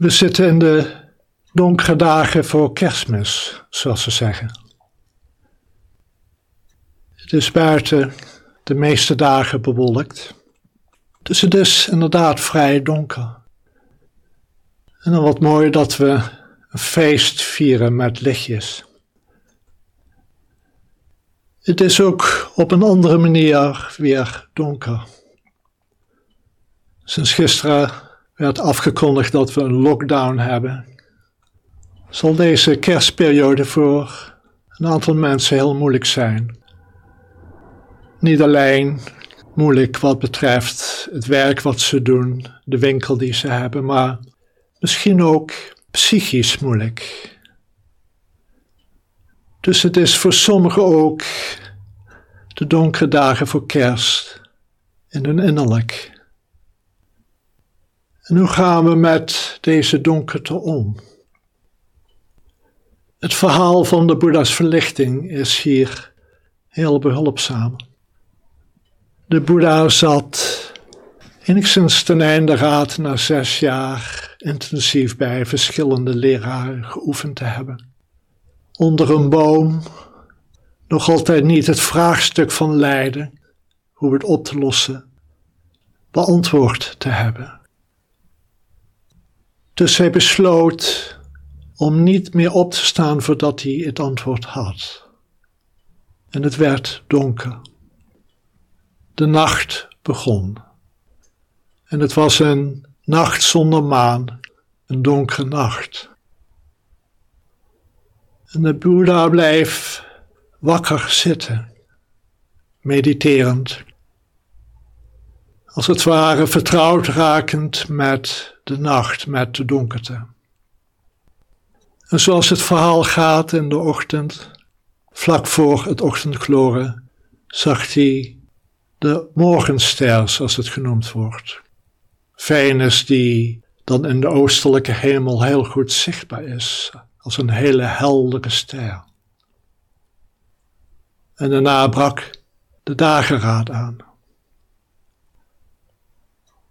We zitten in de donkere dagen voor kerstmis, zoals ze zeggen. Het is buiten de meeste dagen bewolkt. Dus het is inderdaad vrij donker. En dan wat mooi dat we een feest vieren met lichtjes. Het is ook op een andere manier weer donker. Sinds gisteren werd afgekondigd dat we een lockdown hebben. Zal deze kerstperiode voor een aantal mensen heel moeilijk zijn. Niet alleen moeilijk wat betreft het werk wat ze doen, de winkel die ze hebben, maar misschien ook psychisch moeilijk. Dus het is voor sommigen ook de donkere dagen voor kerst in hun innerlijk. En hoe gaan we met deze donkerte om? Het verhaal van de Boeddha's verlichting is hier heel behulpzaam. De Boeddha zat enigszins ten einde raad na zes jaar intensief bij verschillende leraren geoefend te hebben. Onder een boom, nog altijd niet het vraagstuk van lijden, hoe het op te lossen, beantwoord te hebben. Dus hij besloot om niet meer op te staan voordat hij het antwoord had. En het werd donker. De nacht begon. En het was een nacht zonder maan, een donkere nacht. En de Boeddha bleef wakker zitten, mediterend, als het ware vertrouwd rakend met de nacht, met de donkerte. En zoals het verhaal gaat in de ochtend, vlak voor het ochtendgloren, zag hij de morgenster, zoals het genoemd wordt. Venus die dan in de oostelijke hemel heel goed zichtbaar is, als een hele heldere ster. En daarna brak de dageraad aan.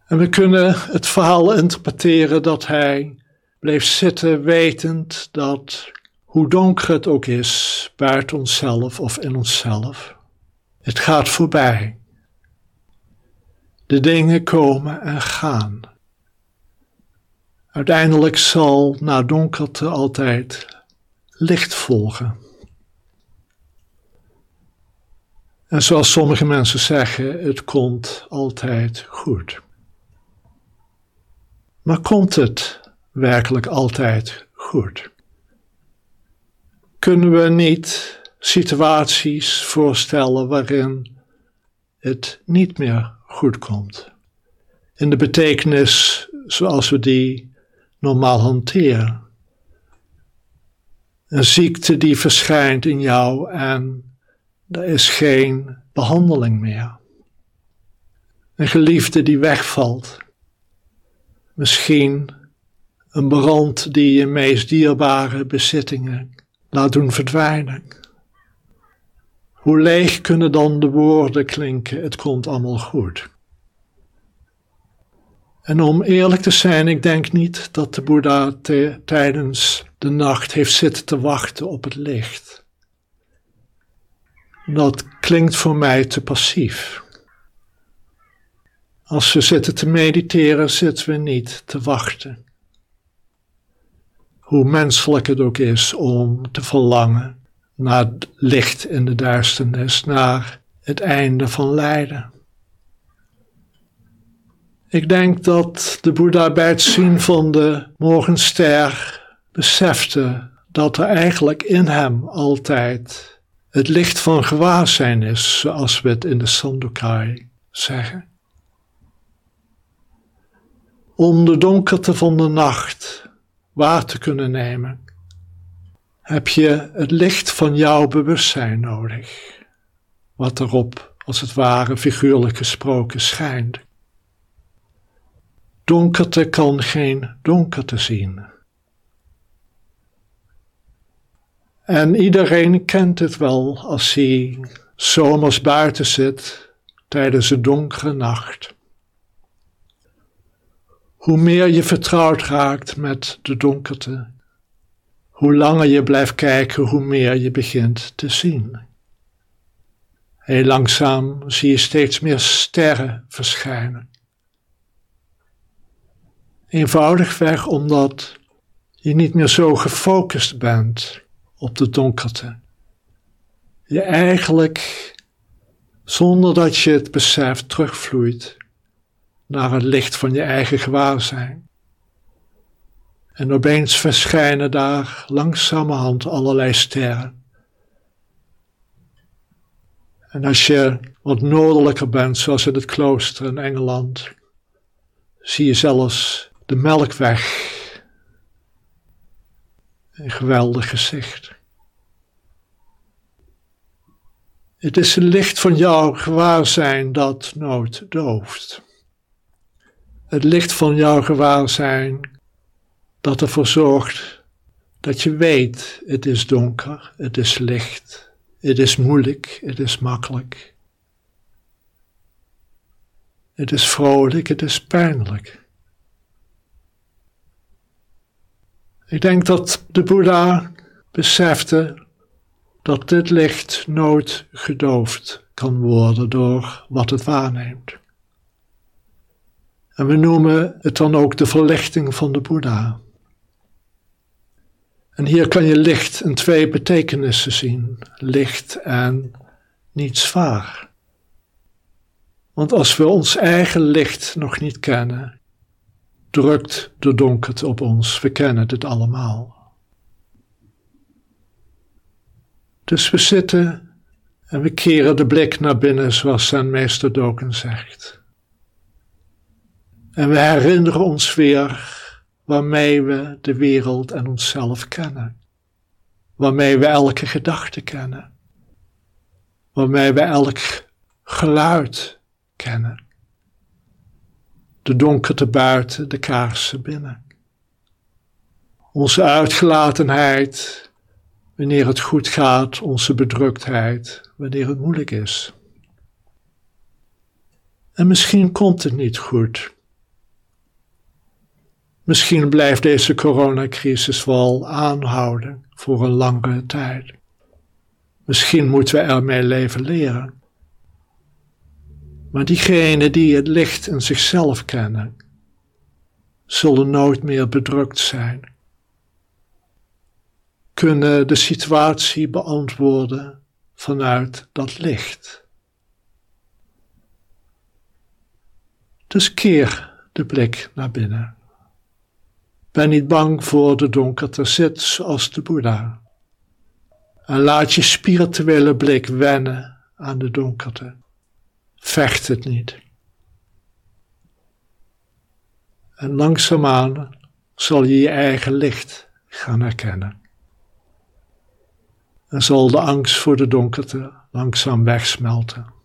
En we kunnen het verhaal interpreteren dat hij bleef zitten wetend dat hoe donker het ook is buiten onszelf of in onszelf, het gaat voorbij. De dingen komen en gaan. Uiteindelijk zal na donkerte altijd licht volgen. En zoals sommige mensen zeggen, het komt altijd goed. Maar komt het werkelijk altijd goed? Kunnen we niet situaties voorstellen waarin het niet meer goed komt? In de betekenis zoals we die normaal hanteren. Een ziekte die verschijnt in jou en er is geen behandeling meer. Een geliefde die wegvalt. Misschien een brand die je meest dierbare bezittingen laat doen verdwijnen. Hoe leeg kunnen dan de woorden klinken, het komt allemaal goed. En om eerlijk te zijn, ik denk niet dat de Boeddha tijdens de nacht heeft zitten te wachten op het licht. Dat klinkt voor mij te passief. Als we zitten te mediteren, zitten we niet te wachten. Hoe menselijk het ook is om te verlangen naar het licht in de duisternis, naar het einde van lijden. Ik denk dat de Boeddha bij het zien van de morgenster besefte dat er eigenlijk in hem altijd het licht van gewaarzijn is, zoals we het in de Sandokai zeggen. Om de donkerte van de nacht waar te kunnen nemen, heb je het licht van jouw bewustzijn nodig, wat erop, als het ware figuurlijk gesproken, schijnt. Donkerte kan geen donkerte zien. En iedereen kent het wel als hij zomers buiten zit tijdens een donkere nacht Hoe meer je vertrouwd raakt met de donkerte, hoe langer je blijft kijken, hoe meer je begint te zien. Heel langzaam zie je steeds meer sterren verschijnen. Eenvoudigweg omdat je niet meer zo gefocust bent op de donkerte. Je eigenlijk, zonder dat je het beseft, terugvloeit naar het licht van je eigen gewaarzijn. En opeens verschijnen daar langzamerhand allerlei sterren. En als je wat noordelijker bent, zoals in het klooster in Engeland, zie je zelfs de melkweg. Een geweldig gezicht. Het is het licht van jouw gewaarzijn dat nooit dooft. Het licht van jouw gewaarzijn dat ervoor zorgt dat je weet, het is donker, het is licht, het is moeilijk, het is makkelijk. Het is vrolijk, het is pijnlijk. Ik denk dat de Boeddha besefte dat dit licht nooit gedoofd kan worden door wat het waarneemt. En we noemen het dan ook de verlichting van de Boeddha. En hier kan je licht in twee betekenissen zien: licht en niet zwaar. Want als we ons eigen licht nog niet kennen, drukt de donkerte op ons. We kennen het allemaal. Dus we zitten en we keren de blik naar binnen, zoals zijn meester Doken zegt. En we herinneren ons weer waarmee we de wereld en onszelf kennen, waarmee we elke gedachte kennen, waarmee we elk geluid kennen. De donkerte buiten, de kaarsen binnen. Onze uitgelatenheid, wanneer het goed gaat, onze bedruktheid, wanneer het moeilijk is. En misschien komt het niet goed. Misschien blijft deze coronacrisis wel aanhouden voor een langere tijd. Misschien moeten we ermee leven leren. Maar diegenen die het licht in zichzelf kennen, zullen nooit meer bedrukt zijn. Kunnen de situatie beantwoorden vanuit dat licht. Dus keer de blik naar binnen. Ben niet bang voor de donkerte, zit zoals de Boeddha. En laat je spirituele blik wennen aan de donkerte. Vecht het niet. En langzaamaan zal je je eigen licht gaan herkennen. En zal de angst voor de donkerte langzaam wegsmelten.